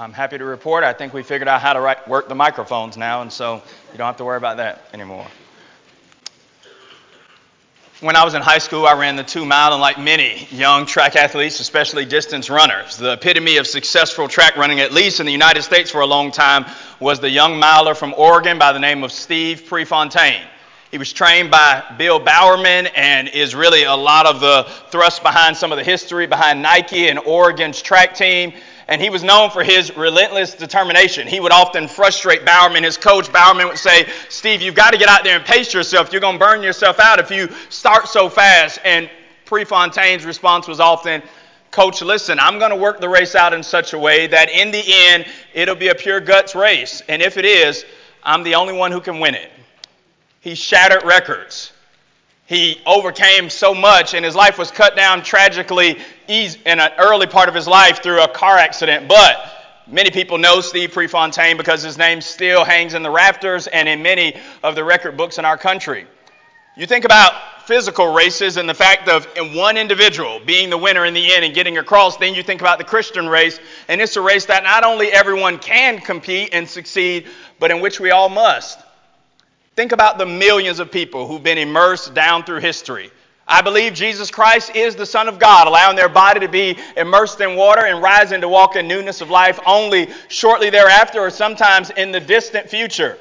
I'm happy to report I think we figured out how to work the microphones now, and so you don't have to worry about that anymore. When I was in high school, I ran the two mile, and like many young track athletes, especially distance runners, the epitome of successful track running, at least in the United States for a long time, was the young miler from Oregon by the name of Steve Prefontaine. He was trained by Bill Bowerman and is really a lot of the thrust behind some of the history behind Nike and Oregon's track team. And he was known for his relentless determination. He would often frustrate Bowerman, his coach. Bowerman would say, Steve, you've got to get out there and pace yourself. You're going to burn yourself out if you start so fast. And Prefontaine's response was often, Coach, listen, I'm going to work the race out in such a way that in the end, it'll be a pure guts race. And if it is, I'm the only one who can win it. He shattered records. He overcame so much, and his life was cut down tragically in an early part of his life through a car accident. But many people know Steve Prefontaine because his name still hangs in the rafters and in many of the record books in our country. You think about physical races and the fact of one individual being the winner in the end and getting across, then you think about the Christian race, and it's a race that not only everyone can compete and succeed, but in which we all must. Think about the millions of people who've been immersed down through history. I believe Jesus Christ is the Son of God, allowing their body to be immersed in water and rising to walk in newness of life only shortly thereafter or sometimes in the distant future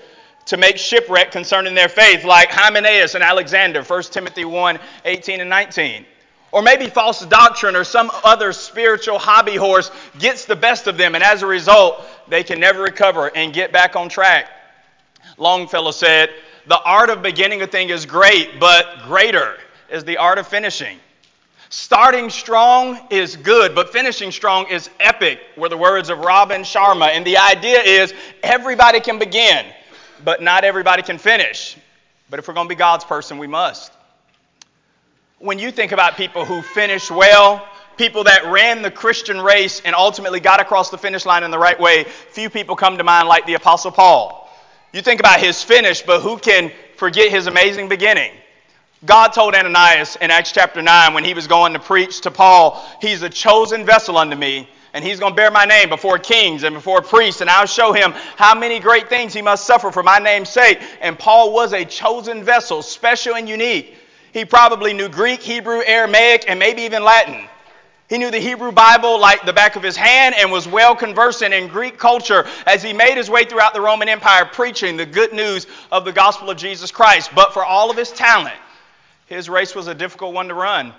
to make shipwreck concerning their faith, like Hymenaeus and Alexander, 1 Timothy 1 18 and 19. Or maybe false doctrine or some other spiritual hobby horse gets the best of them, and as a result, they can never recover and get back on track. Longfellow said, the art of beginning a thing is great, but greater is the art of finishing. Starting strong is good, but finishing strong is epic, were the words of Robin Sharma. And the idea is everybody can begin, but not everybody can finish. But if we're going to be God's person, we must. When you think about people who finish well, people that ran the Christian race and ultimately got across the finish line in the right way, few people come to mind like the Apostle Paul. You think about his finish, but who can forget his amazing beginning? God told Ananias in Acts chapter 9 when he was going to preach to Paul, He's a chosen vessel unto me, and he's going to bear my name before kings and before priests, and I'll show him how many great things he must suffer for my name's sake. And Paul was a chosen vessel, special and unique. He probably knew Greek, Hebrew, Aramaic, and maybe even Latin. He knew the Hebrew Bible like the back of his hand and was well conversant in Greek culture as he made his way throughout the Roman Empire preaching the good news of the gospel of Jesus Christ. But for all of his talent, his race was a difficult one to run.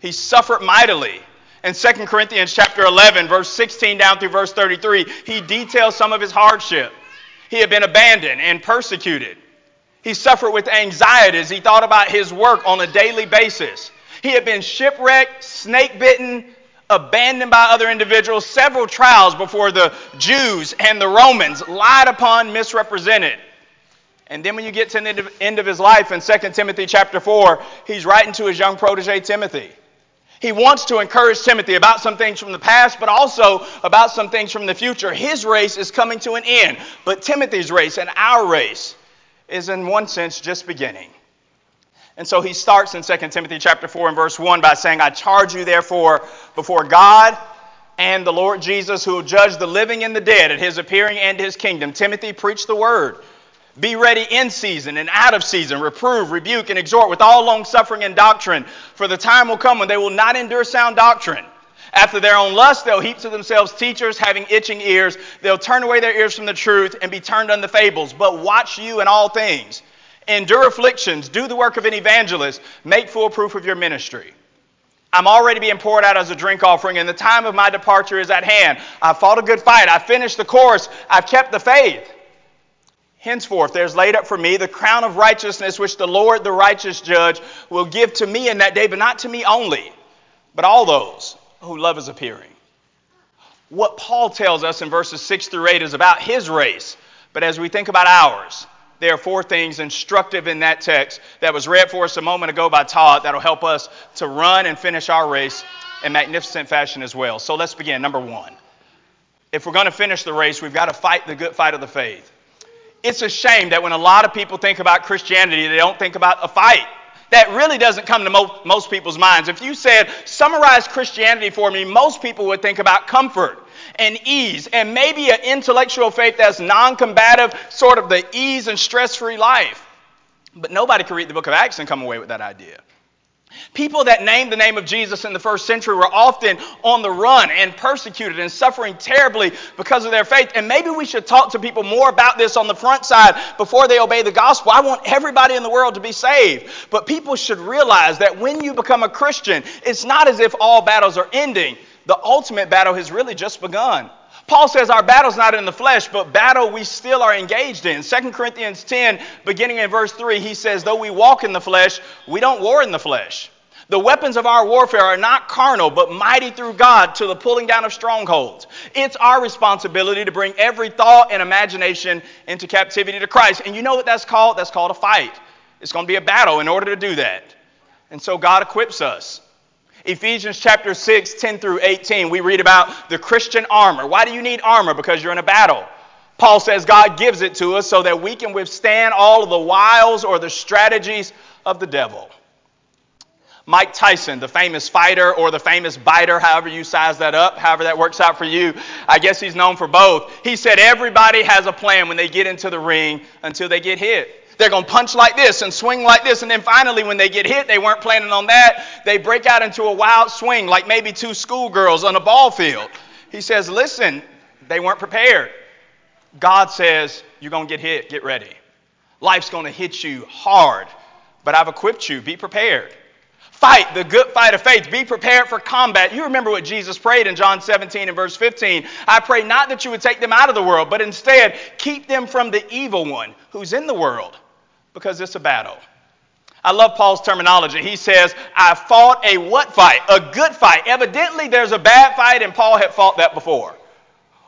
He suffered mightily. In 2 Corinthians chapter 11, verse 16 down through verse 33, he details some of his hardship. He had been abandoned and persecuted. He suffered with anxiety as he thought about his work on a daily basis. He had been shipwrecked, snake bitten, abandoned by other individuals, several trials before the Jews and the Romans, lied upon, misrepresented. And then when you get to the end of his life in 2 Timothy chapter 4, he's writing to his young protege Timothy. He wants to encourage Timothy about some things from the past, but also about some things from the future. His race is coming to an end, but Timothy's race and our race is in one sense just beginning. And so he starts in 2 Timothy chapter 4 and verse 1 by saying, I charge you therefore before God and the Lord Jesus, who will judge the living and the dead at his appearing and his kingdom. Timothy, preach the word. Be ready in season and out of season. Reprove, rebuke, and exhort with all long suffering and doctrine. For the time will come when they will not endure sound doctrine. After their own lust, they'll heap to themselves teachers having itching ears. They'll turn away their ears from the truth and be turned unto fables. But watch you in all things endure afflictions, do the work of an evangelist, make full proof of your ministry. I'm already being poured out as a drink offering, and the time of my departure is at hand. I fought a good fight. I finished the course. I've kept the faith. Henceforth, there's laid up for me the crown of righteousness, which the Lord, the righteous judge, will give to me in that day, but not to me only, but all those who love his appearing. What Paul tells us in verses 6 through 8 is about his race, but as we think about ours, there are four things instructive in that text that was read for us a moment ago by Todd that'll help us to run and finish our race in magnificent fashion as well. So let's begin. Number one. If we're going to finish the race, we've got to fight the good fight of the faith. It's a shame that when a lot of people think about Christianity, they don't think about a fight. that really doesn't come to mo- most people's minds. If you said, summarize Christianity for me, most people would think about comfort and ease and maybe an intellectual faith that's non combative, sort of the ease and stress free life. But nobody could read the book of Acts and come away with that idea. People that named the name of Jesus in the first century were often on the run and persecuted and suffering terribly because of their faith. And maybe we should talk to people more about this on the front side before they obey the gospel. I want everybody in the world to be saved. But people should realize that when you become a Christian, it's not as if all battles are ending. The ultimate battle has really just begun. Paul says our battle's not in the flesh, but battle we still are engaged in. 2 Corinthians 10, beginning in verse 3, he says, Though we walk in the flesh, we don't war in the flesh. The weapons of our warfare are not carnal, but mighty through God to the pulling down of strongholds. It's our responsibility to bring every thought and imagination into captivity to Christ. And you know what that's called? That's called a fight. It's going to be a battle in order to do that. And so God equips us. Ephesians chapter 6, 10 through 18, we read about the Christian armor. Why do you need armor? Because you're in a battle. Paul says God gives it to us so that we can withstand all of the wiles or the strategies of the devil. Mike Tyson, the famous fighter or the famous biter, however you size that up, however that works out for you, I guess he's known for both. He said everybody has a plan when they get into the ring until they get hit. They're going to punch like this and swing like this. And then finally, when they get hit, they weren't planning on that. They break out into a wild swing, like maybe two schoolgirls on a ball field. He says, Listen, they weren't prepared. God says, You're going to get hit. Get ready. Life's going to hit you hard, but I've equipped you. Be prepared. Fight the good fight of faith. Be prepared for combat. You remember what Jesus prayed in John 17 and verse 15. I pray not that you would take them out of the world, but instead keep them from the evil one who's in the world because it's a battle. I love Paul's terminology. He says, I fought a what fight? A good fight. Evidently, there's a bad fight, and Paul had fought that before.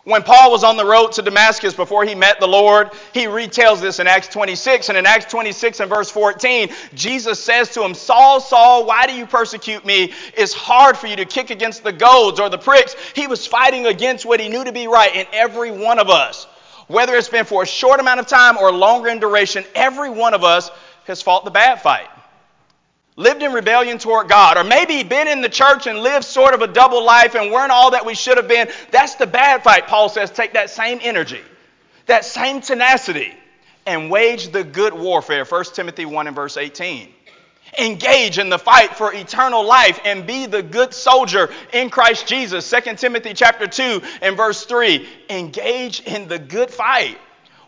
When Paul was on the road to Damascus before he met the Lord, he retells this in Acts 26. And in Acts 26 and verse 14, Jesus says to him, Saul, Saul, why do you persecute me? It's hard for you to kick against the goads or the pricks. He was fighting against what he knew to be right. And every one of us whether it's been for a short amount of time or longer in duration, every one of us has fought the bad fight. Lived in rebellion toward God, or maybe been in the church and lived sort of a double life and weren't all that we should have been. That's the bad fight. Paul says take that same energy, that same tenacity, and wage the good warfare. 1 Timothy 1 and verse 18 engage in the fight for eternal life and be the good soldier in Christ Jesus. 2 Timothy chapter 2 and verse 3. Engage in the good fight.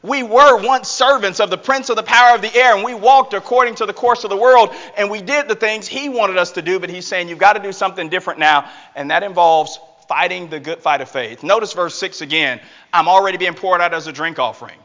We were once servants of the prince of the power of the air, and we walked according to the course of the world, and we did the things he wanted us to do, but he's saying you've got to do something different now, and that involves fighting the good fight of faith. Notice verse 6 again. I'm already being poured out as a drink offering.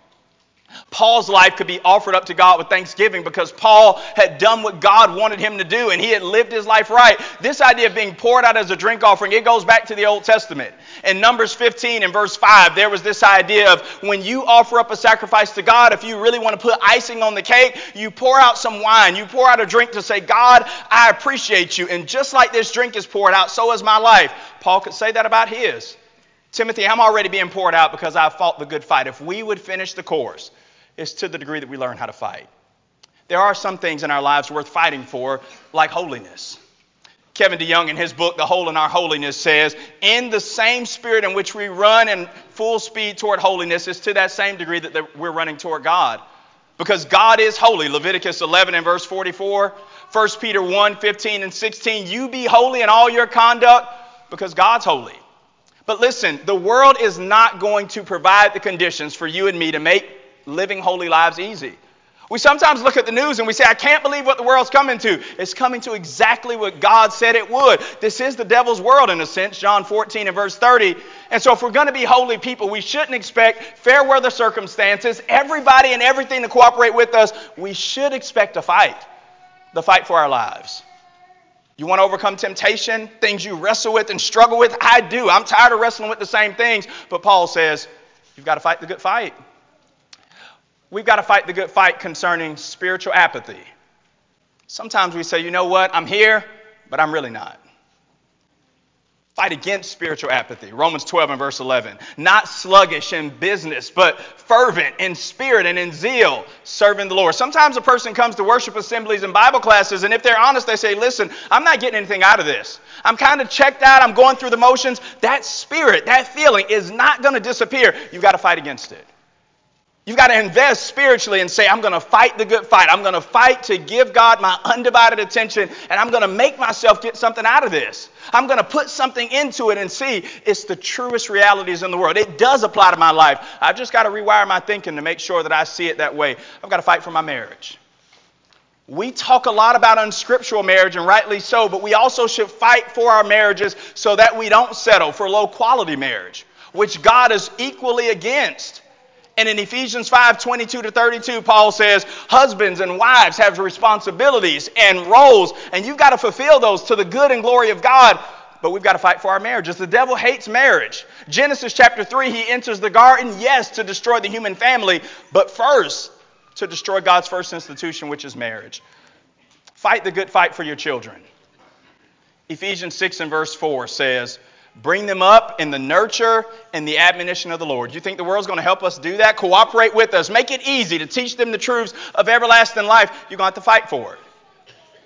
Paul's life could be offered up to God with thanksgiving because Paul had done what God wanted him to do and he had lived his life right. This idea of being poured out as a drink offering, it goes back to the Old Testament. In Numbers 15 and verse 5, there was this idea of when you offer up a sacrifice to God, if you really want to put icing on the cake, you pour out some wine, you pour out a drink to say, God, I appreciate you. And just like this drink is poured out, so is my life. Paul could say that about his. Timothy, I'm already being poured out because I've fought the good fight. If we would finish the course, it's to the degree that we learn how to fight. There are some things in our lives worth fighting for, like holiness. Kevin DeYoung, in his book, The Hole in Our Holiness, says, In the same spirit in which we run in full speed toward holiness is to that same degree that we're running toward God. Because God is holy. Leviticus 11 and verse 44, 1 Peter 1 15 and 16. You be holy in all your conduct because God's holy. But listen, the world is not going to provide the conditions for you and me to make living holy lives easy. We sometimes look at the news and we say, I can't believe what the world's coming to. It's coming to exactly what God said it would. This is the devil's world in a sense, John 14 and verse 30. And so, if we're going to be holy people, we shouldn't expect fair weather circumstances, everybody and everything to cooperate with us. We should expect a fight, the fight for our lives. You want to overcome temptation, things you wrestle with and struggle with? I do. I'm tired of wrestling with the same things. But Paul says, you've got to fight the good fight. We've got to fight the good fight concerning spiritual apathy. Sometimes we say, you know what, I'm here, but I'm really not. Fight against spiritual apathy. Romans 12 and verse 11. Not sluggish in business, but fervent in spirit and in zeal, serving the Lord. Sometimes a person comes to worship assemblies and Bible classes, and if they're honest, they say, Listen, I'm not getting anything out of this. I'm kind of checked out. I'm going through the motions. That spirit, that feeling is not going to disappear. You've got to fight against it. You've got to invest spiritually and say, I'm going to fight the good fight. I'm going to fight to give God my undivided attention, and I'm going to make myself get something out of this. I'm going to put something into it and see it's the truest realities in the world. It does apply to my life. I've just got to rewire my thinking to make sure that I see it that way. I've got to fight for my marriage. We talk a lot about unscriptural marriage, and rightly so, but we also should fight for our marriages so that we don't settle for low quality marriage, which God is equally against. And in Ephesians 5 22 to 32, Paul says, Husbands and wives have responsibilities and roles, and you've got to fulfill those to the good and glory of God. But we've got to fight for our marriages. The devil hates marriage. Genesis chapter 3, he enters the garden, yes, to destroy the human family, but first, to destroy God's first institution, which is marriage. Fight the good fight for your children. Ephesians 6 and verse 4 says, Bring them up in the nurture and the admonition of the Lord. You think the world's going to help us do that? Cooperate with us. Make it easy to teach them the truths of everlasting life. You're going to have to fight for it.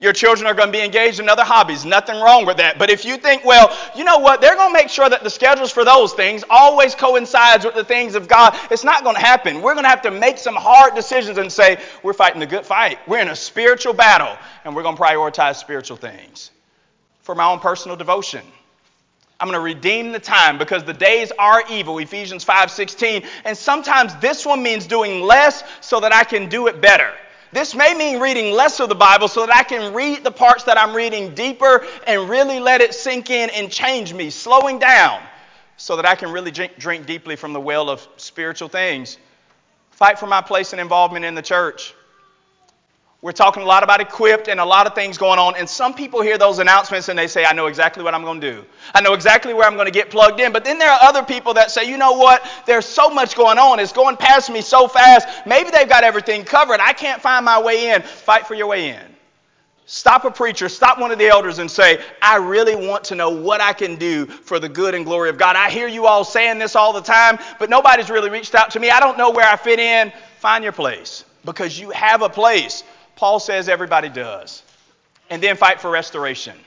Your children are going to be engaged in other hobbies. Nothing wrong with that. But if you think, well, you know what? They're going to make sure that the schedules for those things always coincides with the things of God. It's not going to happen. We're going to have to make some hard decisions and say, we're fighting the good fight. We're in a spiritual battle, and we're going to prioritize spiritual things. For my own personal devotion, I'm going to redeem the time because the days are evil, Ephesians 5:16. And sometimes this one means doing less so that I can do it better. This may mean reading less of the Bible so that I can read the parts that I'm reading deeper and really let it sink in and change me, slowing down so that I can really drink, drink deeply from the well of spiritual things. Fight for my place and involvement in the church. We're talking a lot about equipped and a lot of things going on. And some people hear those announcements and they say, I know exactly what I'm going to do. I know exactly where I'm going to get plugged in. But then there are other people that say, you know what? There's so much going on. It's going past me so fast. Maybe they've got everything covered. I can't find my way in. Fight for your way in. Stop a preacher, stop one of the elders and say, I really want to know what I can do for the good and glory of God. I hear you all saying this all the time, but nobody's really reached out to me. I don't know where I fit in. Find your place because you have a place. Paul says everybody does. And then fight for restoration.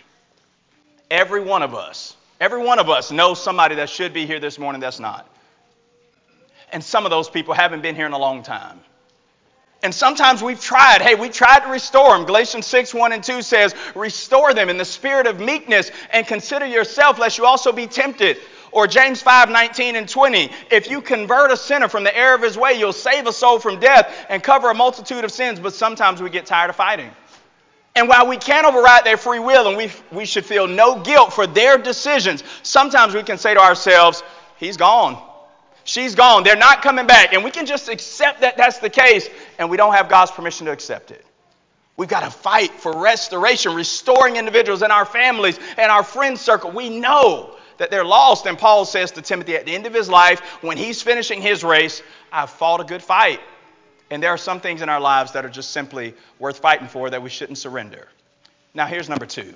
Every one of us, every one of us knows somebody that should be here this morning that's not. And some of those people haven't been here in a long time. And sometimes we've tried, hey, we tried to restore them. Galatians 6, 1 and 2 says, restore them in the spirit of meekness and consider yourself lest you also be tempted. Or James 5, 19 and 20. If you convert a sinner from the error of his way, you'll save a soul from death and cover a multitude of sins. But sometimes we get tired of fighting. And while we can't override their free will and we, we should feel no guilt for their decisions, sometimes we can say to ourselves, He's gone. She's gone. They're not coming back. And we can just accept that that's the case, and we don't have God's permission to accept it. We've got to fight for restoration, restoring individuals in our families and our friend circle. We know that they're lost. And Paul says to Timothy at the end of his life, when he's finishing his race, I've fought a good fight. And there are some things in our lives that are just simply worth fighting for that we shouldn't surrender. Now, here's number two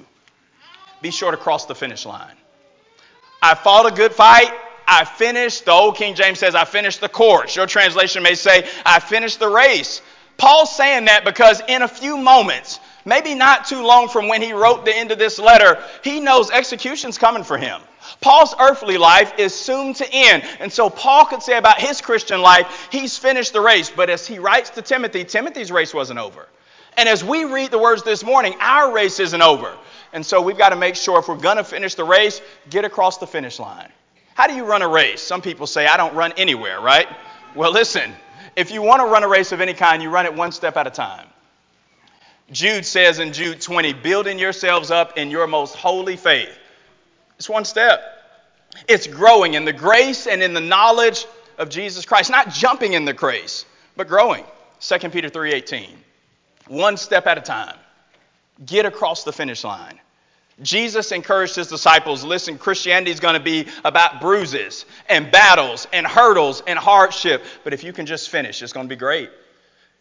be sure to cross the finish line. I fought a good fight. I finished, the old King James says, I finished the course. Your translation may say, I finished the race. Paul's saying that because in a few moments, maybe not too long from when he wrote the end of this letter, he knows execution's coming for him. Paul's earthly life is soon to end. And so Paul could say about his Christian life, he's finished the race. But as he writes to Timothy, Timothy's race wasn't over. And as we read the words this morning, our race isn't over. And so we've got to make sure if we're going to finish the race, get across the finish line. How do you run a race? Some people say, I don't run anywhere, right? Well, listen, if you want to run a race of any kind, you run it one step at a time. Jude says in Jude 20, building yourselves up in your most holy faith. It's one step. It's growing in the grace and in the knowledge of Jesus Christ, not jumping in the grace, but growing. 2 Peter 3:18. One step at a time. Get across the finish line. Jesus encouraged his disciples, listen, Christianity is going to be about bruises and battles and hurdles and hardship, but if you can just finish, it's going to be great.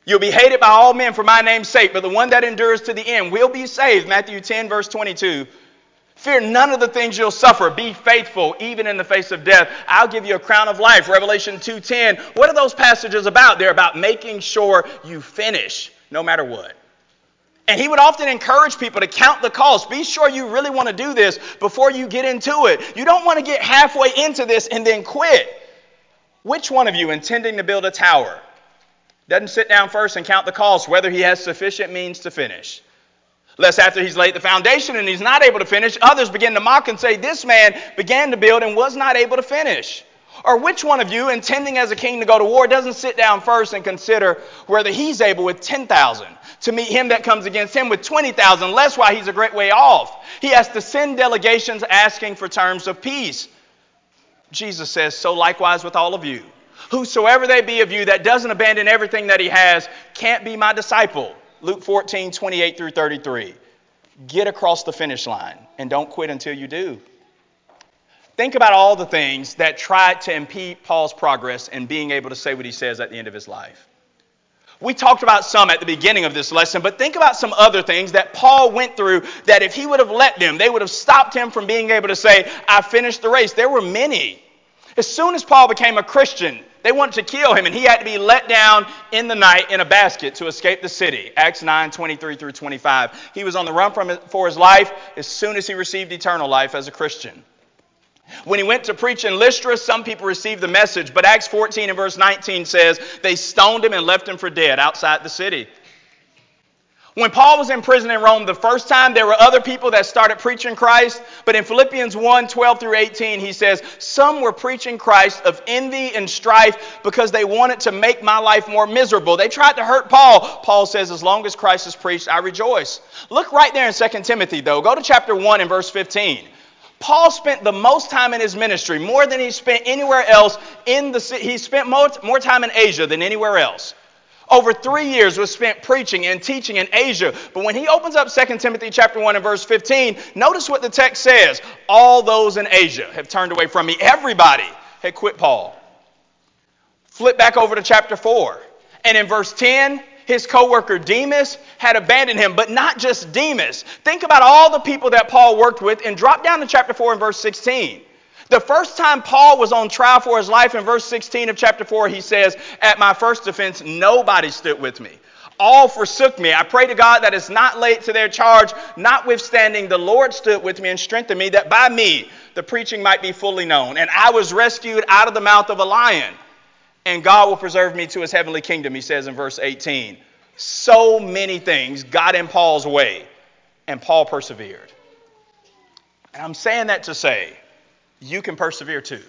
You'll be hated by all men for my name's sake, but the one that endures to the end will be saved. Matthew 10, verse 22. Fear none of the things you'll suffer. Be faithful even in the face of death. I'll give you a crown of life. Revelation 2:10. What are those passages about? They're about making sure you finish no matter what. And he would often encourage people to count the cost. Be sure you really want to do this before you get into it. You don't want to get halfway into this and then quit. Which one of you intending to build a tower doesn't sit down first and count the cost whether he has sufficient means to finish? Lest after he's laid the foundation and he's not able to finish, others begin to mock and say, This man began to build and was not able to finish. Or which one of you, intending as a king to go to war, doesn't sit down first and consider whether he's able with 10,000 to meet him that comes against him with 20,000, less why he's a great way off? He has to send delegations asking for terms of peace. Jesus says, So likewise with all of you. Whosoever they be of you that doesn't abandon everything that he has can't be my disciple. Luke 14, 28 through 33. Get across the finish line and don't quit until you do. Think about all the things that tried to impede Paul's progress in being able to say what he says at the end of his life. We talked about some at the beginning of this lesson, but think about some other things that Paul went through that if he would have let them, they would have stopped him from being able to say, I finished the race. There were many. As soon as Paul became a Christian, they wanted to kill him, and he had to be let down in the night in a basket to escape the city. Acts 9 23 through 25. He was on the run from, for his life as soon as he received eternal life as a Christian. When he went to preach in Lystra, some people received the message, but Acts 14 and verse 19 says they stoned him and left him for dead outside the city. When Paul was in prison in Rome the first time, there were other people that started preaching Christ. But in Philippians 1 12 through 18, he says, Some were preaching Christ of envy and strife because they wanted to make my life more miserable. They tried to hurt Paul. Paul says, As long as Christ is preached, I rejoice. Look right there in 2 Timothy, though. Go to chapter 1 and verse 15. Paul spent the most time in his ministry, more than he spent anywhere else in the city. He spent more, time in Asia than anywhere else over three years was spent preaching and teaching in Asia. But when he opens up 2 Timothy chapter 1 and verse 15, notice what the text says. All those in Asia have turned away from me. Everybody had quit Paul. Flip back over to chapter 4. And in verse 10, his co-worker Demas had abandoned him, but not just Demas. Think about all the people that Paul worked with and drop down to chapter 4 and verse 16. The first time Paul was on trial for his life in verse 16 of chapter 4, he says, At my first offense, nobody stood with me. All forsook me. I pray to God that it's not laid to their charge. Notwithstanding, the Lord stood with me and strengthened me, that by me the preaching might be fully known. And I was rescued out of the mouth of a lion. And God will preserve me to his heavenly kingdom, he says in verse 18. So many things got in Paul's way, and Paul persevered. And I'm saying that to say, you can persevere too.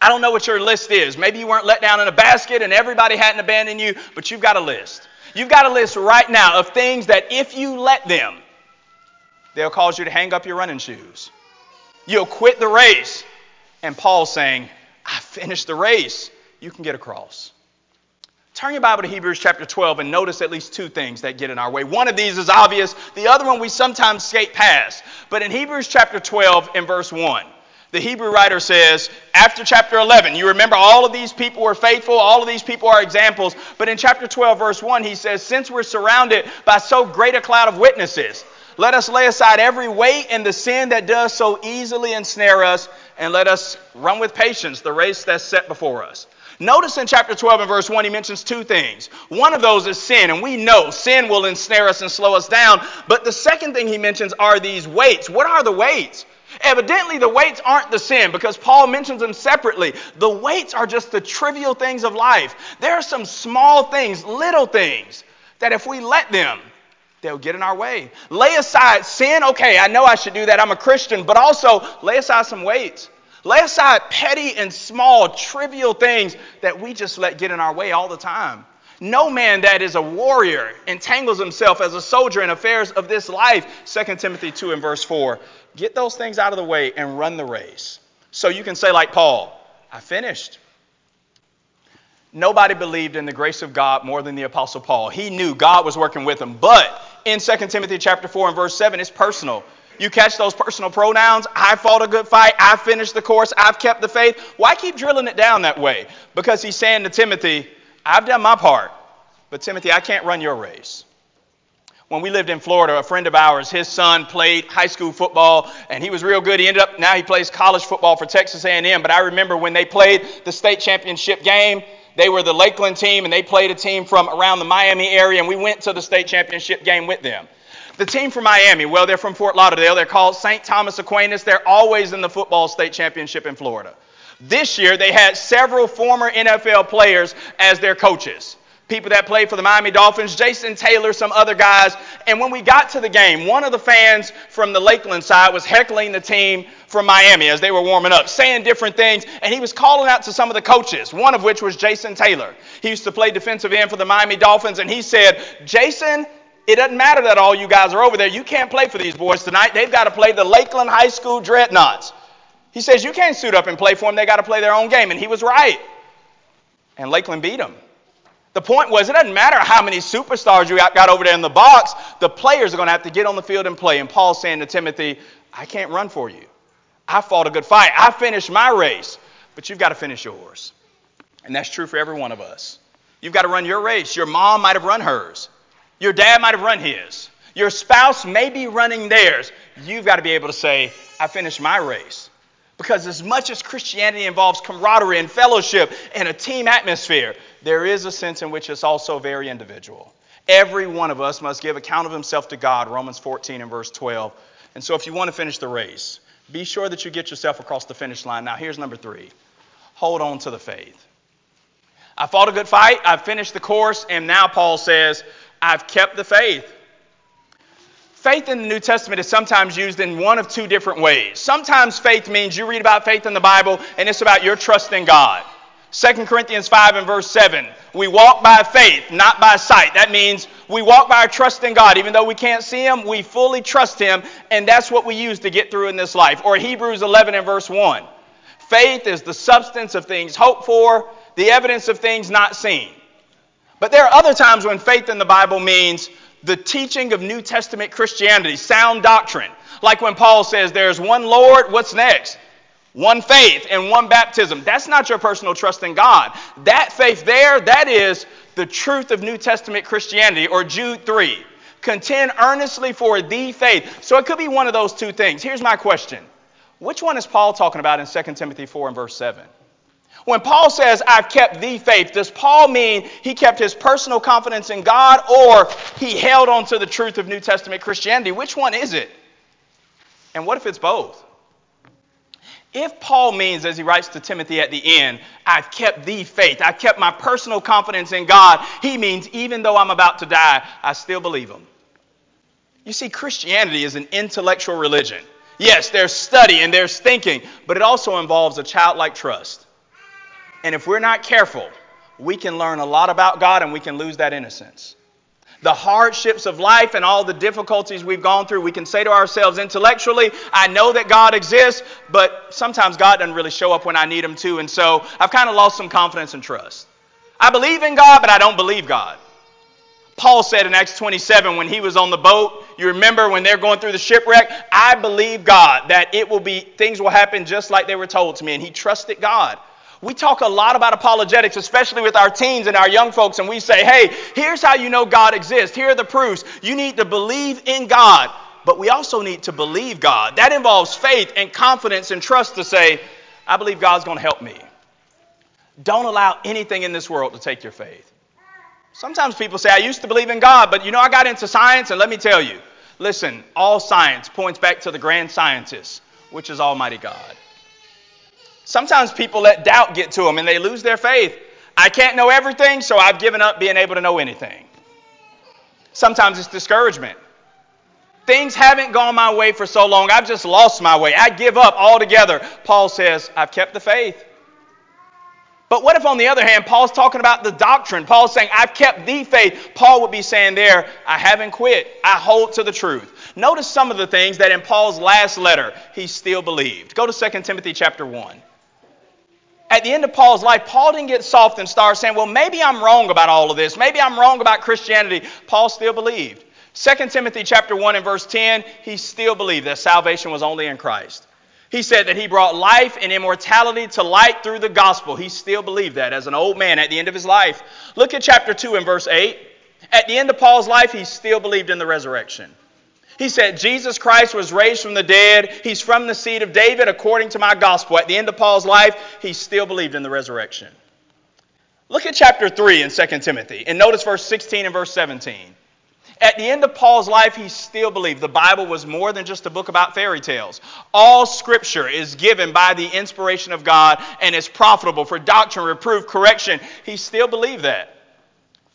I don't know what your list is. Maybe you weren't let down in a basket and everybody hadn't abandoned you, but you've got a list. You've got a list right now of things that if you let them, they'll cause you to hang up your running shoes. You'll quit the race. And Paul's saying, I finished the race. You can get across. Turn your Bible to Hebrews chapter 12 and notice at least two things that get in our way. One of these is obvious, the other one we sometimes skate past. But in Hebrews chapter 12 and verse 1, the Hebrew writer says, after chapter 11, you remember all of these people were faithful, all of these people are examples. But in chapter 12, verse 1, he says, Since we're surrounded by so great a cloud of witnesses, let us lay aside every weight and the sin that does so easily ensnare us, and let us run with patience the race that's set before us. Notice in chapter 12 and verse 1, he mentions two things. One of those is sin, and we know sin will ensnare us and slow us down. But the second thing he mentions are these weights. What are the weights? Evidently, the weights aren't the sin because Paul mentions them separately. The weights are just the trivial things of life. There are some small things, little things, that if we let them, they'll get in our way. Lay aside sin. Okay, I know I should do that. I'm a Christian, but also lay aside some weights. Lay aside petty and small, trivial things that we just let get in our way all the time. No man that is a warrior entangles himself as a soldier in affairs of this life. 2 Timothy 2 and verse 4. Get those things out of the way and run the race. So you can say, like Paul, I finished. Nobody believed in the grace of God more than the Apostle Paul. He knew God was working with him. But in 2 Timothy chapter 4 and verse 7, it's personal. You catch those personal pronouns. I fought a good fight. I finished the course. I've kept the faith. Why keep drilling it down that way? Because he's saying to Timothy, I've done my part. But Timothy, I can't run your race. When we lived in Florida, a friend of ours, his son played high school football and he was real good. He ended up now he plays college football for Texas A&M. But I remember when they played the state championship game, they were the Lakeland team and they played a team from around the Miami area and we went to the state championship game with them. The team from Miami, well, they're from Fort Lauderdale. They're called St. Thomas Aquinas. They're always in the football state championship in Florida. This year, they had several former NFL players as their coaches people that played for the Miami Dolphins, Jason Taylor, some other guys. And when we got to the game, one of the fans from the Lakeland side was heckling the team from Miami as they were warming up, saying different things. And he was calling out to some of the coaches, one of which was Jason Taylor. He used to play defensive end for the Miami Dolphins. And he said, Jason, it doesn't matter that all you guys are over there. You can't play for these boys tonight. They've got to play the Lakeland High School Dreadnoughts. He says, You can't suit up and play for them. They got to play their own game. And he was right. And Lakeland beat them. The point was, it doesn't matter how many superstars you got over there in the box, the players are going to have to get on the field and play. And Paul's saying to Timothy, I can't run for you. I fought a good fight. I finished my race, but you've got to finish yours. And that's true for every one of us. You've got to run your race. Your mom might have run hers, your dad might have run his, your spouse may be running theirs. You've got to be able to say, I finished my race. Because as much as Christianity involves camaraderie and fellowship and a team atmosphere, there is a sense in which it's also very individual. Every one of us must give account of himself to God, Romans 14 and verse 12. And so if you want to finish the race, be sure that you get yourself across the finish line. Now, here's number three hold on to the faith. I fought a good fight, I've finished the course, and now Paul says, I've kept the faith. Faith in the New Testament is sometimes used in one of two different ways. Sometimes faith means you read about faith in the Bible and it's about your trust in God. 2 Corinthians 5 and verse 7. We walk by faith, not by sight. That means we walk by our trust in God. Even though we can't see Him, we fully trust Him, and that's what we use to get through in this life. Or Hebrews 11 and verse 1. Faith is the substance of things hoped for, the evidence of things not seen. But there are other times when faith in the Bible means the teaching of New Testament Christianity, sound doctrine. Like when Paul says there's one Lord, what's next? One faith and one baptism. That's not your personal trust in God. That faith there, that is the truth of New Testament Christianity, or Jude 3. Contend earnestly for the faith. So it could be one of those two things. Here's my question Which one is Paul talking about in 2 Timothy 4 and verse 7? When Paul says, I've kept the faith, does Paul mean he kept his personal confidence in God or he held on to the truth of New Testament Christianity? Which one is it? And what if it's both? If Paul means, as he writes to Timothy at the end, I've kept the faith, I've kept my personal confidence in God, he means even though I'm about to die, I still believe him. You see, Christianity is an intellectual religion. Yes, there's study and there's thinking, but it also involves a childlike trust. And if we're not careful, we can learn a lot about God and we can lose that innocence. The hardships of life and all the difficulties we've gone through, we can say to ourselves intellectually, I know that God exists, but sometimes God doesn't really show up when I need Him to. And so I've kind of lost some confidence and trust. I believe in God, but I don't believe God. Paul said in Acts 27 when he was on the boat, you remember when they're going through the shipwreck, I believe God that it will be, things will happen just like they were told to me. And he trusted God. We talk a lot about apologetics, especially with our teens and our young folks, and we say, hey, here's how you know God exists. Here are the proofs. You need to believe in God, but we also need to believe God. That involves faith and confidence and trust to say, I believe God's going to help me. Don't allow anything in this world to take your faith. Sometimes people say, I used to believe in God, but you know, I got into science, and let me tell you listen, all science points back to the grand scientist, which is Almighty God. Sometimes people let doubt get to them and they lose their faith. I can't know everything, so I've given up being able to know anything. Sometimes it's discouragement. Things haven't gone my way for so long, I've just lost my way. I give up altogether. Paul says, I've kept the faith. But what if, on the other hand, Paul's talking about the doctrine? Paul's saying, I've kept the faith. Paul would be saying there, I haven't quit. I hold to the truth. Notice some of the things that in Paul's last letter he still believed. Go to 2 Timothy chapter 1 at the end of Paul's life, Paul didn't get soft and start saying, well, maybe I'm wrong about all of this. Maybe I'm wrong about Christianity. Paul still believed. 2 Timothy chapter 1 and verse 10, he still believed that salvation was only in Christ. He said that he brought life and immortality to light through the gospel. He still believed that as an old man at the end of his life. Look at chapter 2 and verse 8. At the end of Paul's life, he still believed in the resurrection. He said, Jesus Christ was raised from the dead. He's from the seed of David according to my gospel. At the end of Paul's life, he still believed in the resurrection. Look at chapter 3 in 2 Timothy and notice verse 16 and verse 17. At the end of Paul's life, he still believed the Bible was more than just a book about fairy tales. All scripture is given by the inspiration of God and is profitable for doctrine, reproof, correction. He still believed that.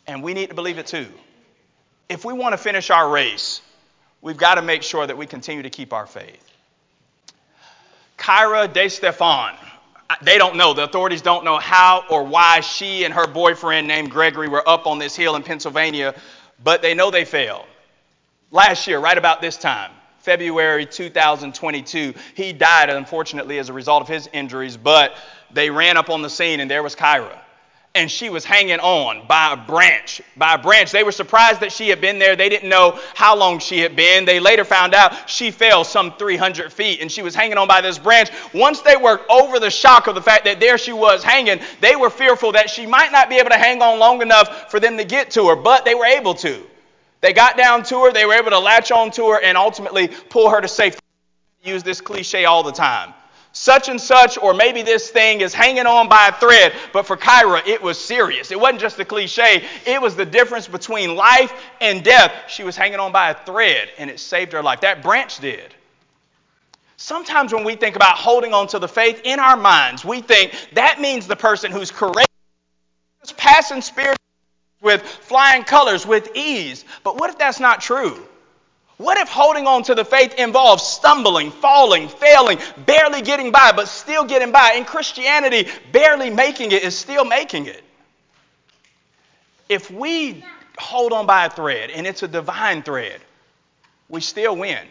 And we need to believe it too. If we want to finish our race, we've got to make sure that we continue to keep our faith. Kyra De Stefan, they don't know, the authorities don't know how or why she and her boyfriend named Gregory were up on this hill in Pennsylvania but they know they failed. Last year, right about this time, February 2022, he died unfortunately as a result of his injuries, but they ran up on the scene and there was Kyra and she was hanging on by a branch. By a branch. They were surprised that she had been there. They didn't know how long she had been. They later found out she fell some 300 feet and she was hanging on by this branch. Once they were over the shock of the fact that there she was hanging, they were fearful that she might not be able to hang on long enough for them to get to her, but they were able to. They got down to her, they were able to latch on to her and ultimately pull her to safety. use this cliche all the time such and such, or maybe this thing is hanging on by a thread. But for Kyra, it was serious. It wasn't just a cliche, it was the difference between life and death. She was hanging on by a thread, and it saved her life. That branch did. Sometimes when we think about holding on to the faith in our minds, we think that means the person who's courageous, passing spirit with flying colors with ease. But what if that's not true? What if holding on to the faith involves stumbling, falling, failing, barely getting by, but still getting by? In Christianity, barely making it is still making it. If we hold on by a thread, and it's a divine thread, we still win.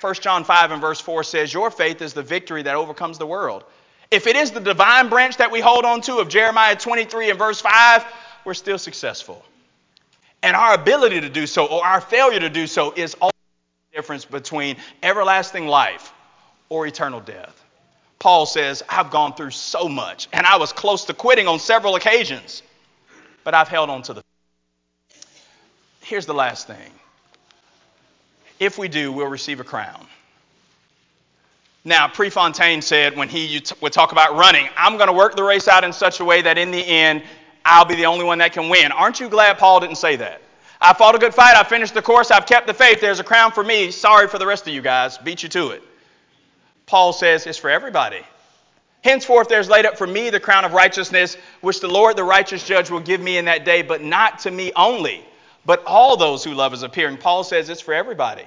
1 John 5 and verse 4 says, Your faith is the victory that overcomes the world. If it is the divine branch that we hold on to of Jeremiah 23 and verse 5, we're still successful. And our ability to do so or our failure to do so is all the difference between everlasting life or eternal death. Paul says, I've gone through so much and I was close to quitting on several occasions, but I've held on to the. Here's the last thing. If we do, we'll receive a crown. Now, Prefontaine said when he would talk about running, I'm going to work the race out in such a way that in the end, I'll be the only one that can win. Aren't you glad Paul didn't say that? I fought a good fight. I finished the course. I've kept the faith. There's a crown for me. Sorry for the rest of you guys. Beat you to it. Paul says it's for everybody. Henceforth, there's laid up for me the crown of righteousness, which the Lord, the righteous judge, will give me in that day, but not to me only, but all those who love his appearing. Paul says it's for everybody.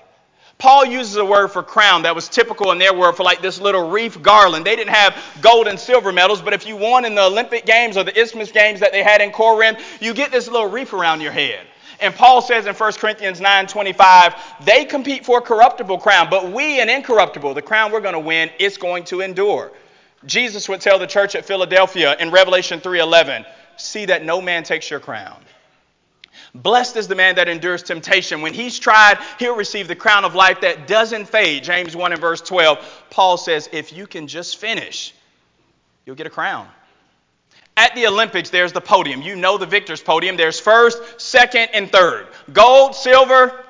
Paul uses a word for crown that was typical in their word for like this little wreath garland. They didn't have gold and silver medals, but if you won in the Olympic Games or the Isthmus Games that they had in Corinth, you get this little wreath around your head. And Paul says in 1 Corinthians 9:25, they compete for a corruptible crown, but we an incorruptible. The crown we're going to win, it's going to endure. Jesus would tell the church at Philadelphia in Revelation 3:11, see that no man takes your crown. Blessed is the man that endures temptation. When he's tried, he'll receive the crown of life that doesn't fade. James 1 and verse 12. Paul says, if you can just finish, you'll get a crown. At the Olympics, there's the podium. You know the victor's podium. There's first, second, and third gold, silver,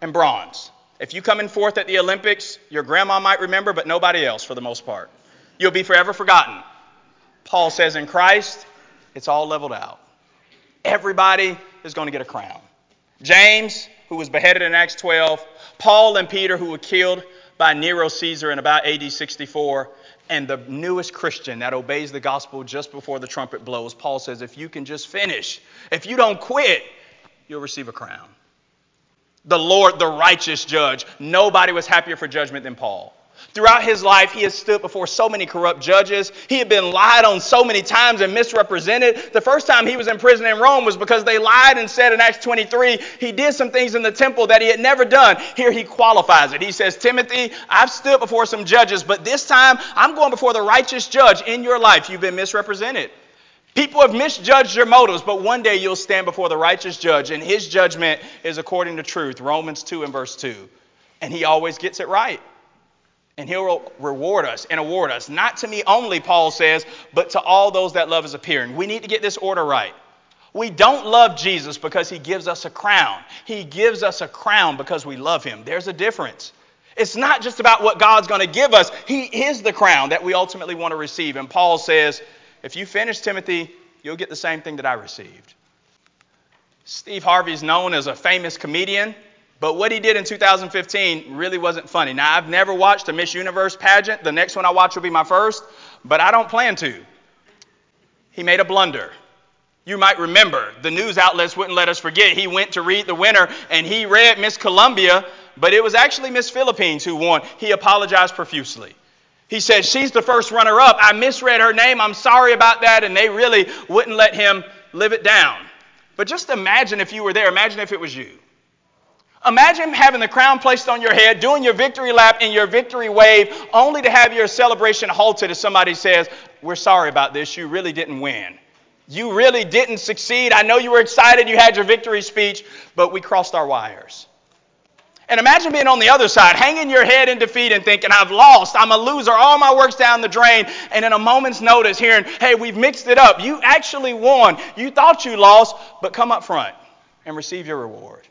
and bronze. If you come in fourth at the Olympics, your grandma might remember, but nobody else for the most part. You'll be forever forgotten. Paul says in Christ, it's all leveled out. Everybody is going to get a crown. James, who was beheaded in Acts 12, Paul and Peter, who were killed by Nero Caesar in about AD 64, and the newest Christian that obeys the gospel just before the trumpet blows. Paul says, if you can just finish, if you don't quit, you'll receive a crown. The Lord, the righteous judge, nobody was happier for judgment than Paul. Throughout his life, he has stood before so many corrupt judges. He had been lied on so many times and misrepresented. The first time he was in prison in Rome was because they lied and said in Acts 23 he did some things in the temple that he had never done. Here he qualifies it. He says, Timothy, I've stood before some judges, but this time I'm going before the righteous judge in your life. You've been misrepresented. People have misjudged your motives, but one day you'll stand before the righteous judge, and his judgment is according to truth. Romans 2 and verse 2. And he always gets it right and he'll reward us and award us. Not to me only, Paul says, but to all those that love his appearing. We need to get this order right. We don't love Jesus because he gives us a crown. He gives us a crown because we love him. There's a difference. It's not just about what God's going to give us, he is the crown that we ultimately want to receive. And Paul says, if you finish Timothy, you'll get the same thing that I received. Steve Harvey is known as a famous comedian, but what he did in 2015 really wasn't funny. Now, I've never watched a Miss Universe pageant. The next one I watch will be my first, but I don't plan to. He made a blunder. You might remember the news outlets wouldn't let us forget. He went to read the winner and he read Miss Colombia, but it was actually Miss Philippines who won. He apologized profusely. He said, She's the first runner up. I misread her name. I'm sorry about that. And they really wouldn't let him live it down. But just imagine if you were there. Imagine if it was you. Imagine having the crown placed on your head, doing your victory lap and your victory wave, only to have your celebration halted as somebody says, We're sorry about this. You really didn't win. You really didn't succeed. I know you were excited, you had your victory speech, but we crossed our wires. And imagine being on the other side, hanging your head in defeat and thinking, I've lost, I'm a loser, all my work's down the drain. And in a moment's notice, hearing, hey, we've mixed it up. You actually won. You thought you lost, but come up front and receive your reward.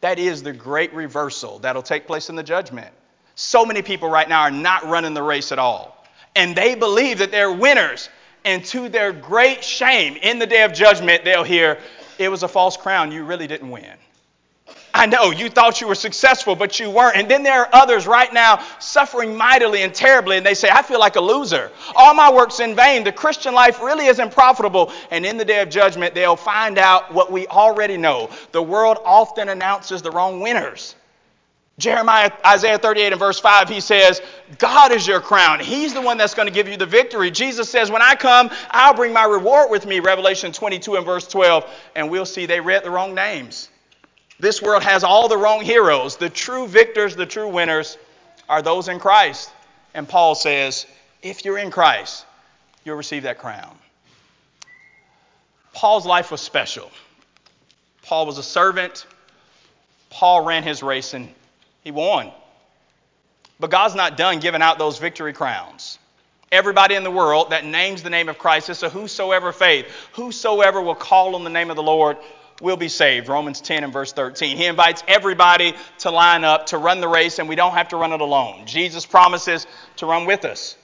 That is the great reversal that'll take place in the judgment. So many people right now are not running the race at all. And they believe that they're winners. And to their great shame, in the day of judgment, they'll hear, It was a false crown. You really didn't win. I know you thought you were successful, but you weren't. And then there are others right now suffering mightily and terribly, and they say, I feel like a loser. All my work's in vain. The Christian life really isn't profitable. And in the day of judgment, they'll find out what we already know. The world often announces the wrong winners. Jeremiah, Isaiah 38 and verse 5, he says, God is your crown. He's the one that's going to give you the victory. Jesus says, When I come, I'll bring my reward with me. Revelation 22 and verse 12. And we'll see they read the wrong names. This world has all the wrong heroes. The true victors, the true winners, are those in Christ. And Paul says, if you're in Christ, you'll receive that crown. Paul's life was special. Paul was a servant. Paul ran his race and he won. But God's not done giving out those victory crowns. Everybody in the world that names the name of Christ, it's a whosoever faith. Whosoever will call on the name of the Lord will be saved. Romans 10 and verse 13. He invites everybody to line up to run the race, and we don't have to run it alone. Jesus promises to run with us.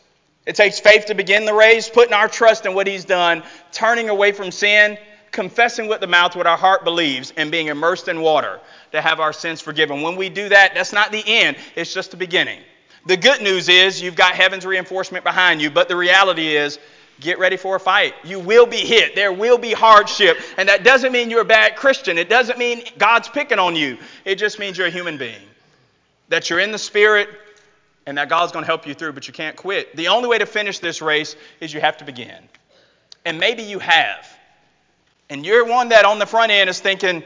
It takes faith to begin the race, putting our trust in what He's done, turning away from sin, confessing with the mouth what our heart believes, and being immersed in water to have our sins forgiven. When we do that, that's not the end, it's just the beginning. The good news is you've got heaven's reinforcement behind you, but the reality is Get ready for a fight. You will be hit. There will be hardship. And that doesn't mean you're a bad Christian. It doesn't mean God's picking on you. It just means you're a human being. That you're in the Spirit and that God's going to help you through, but you can't quit. The only way to finish this race is you have to begin. And maybe you have. And you're one that on the front end is thinking,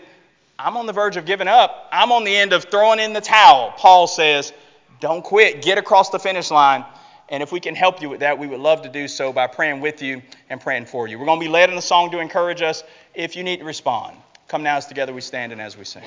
I'm on the verge of giving up. I'm on the end of throwing in the towel. Paul says, don't quit. Get across the finish line and if we can help you with that, we would love to do so by praying with you and praying for you. We're going to be led in the song to encourage us if you need to respond. Come now as together we stand and as we sing.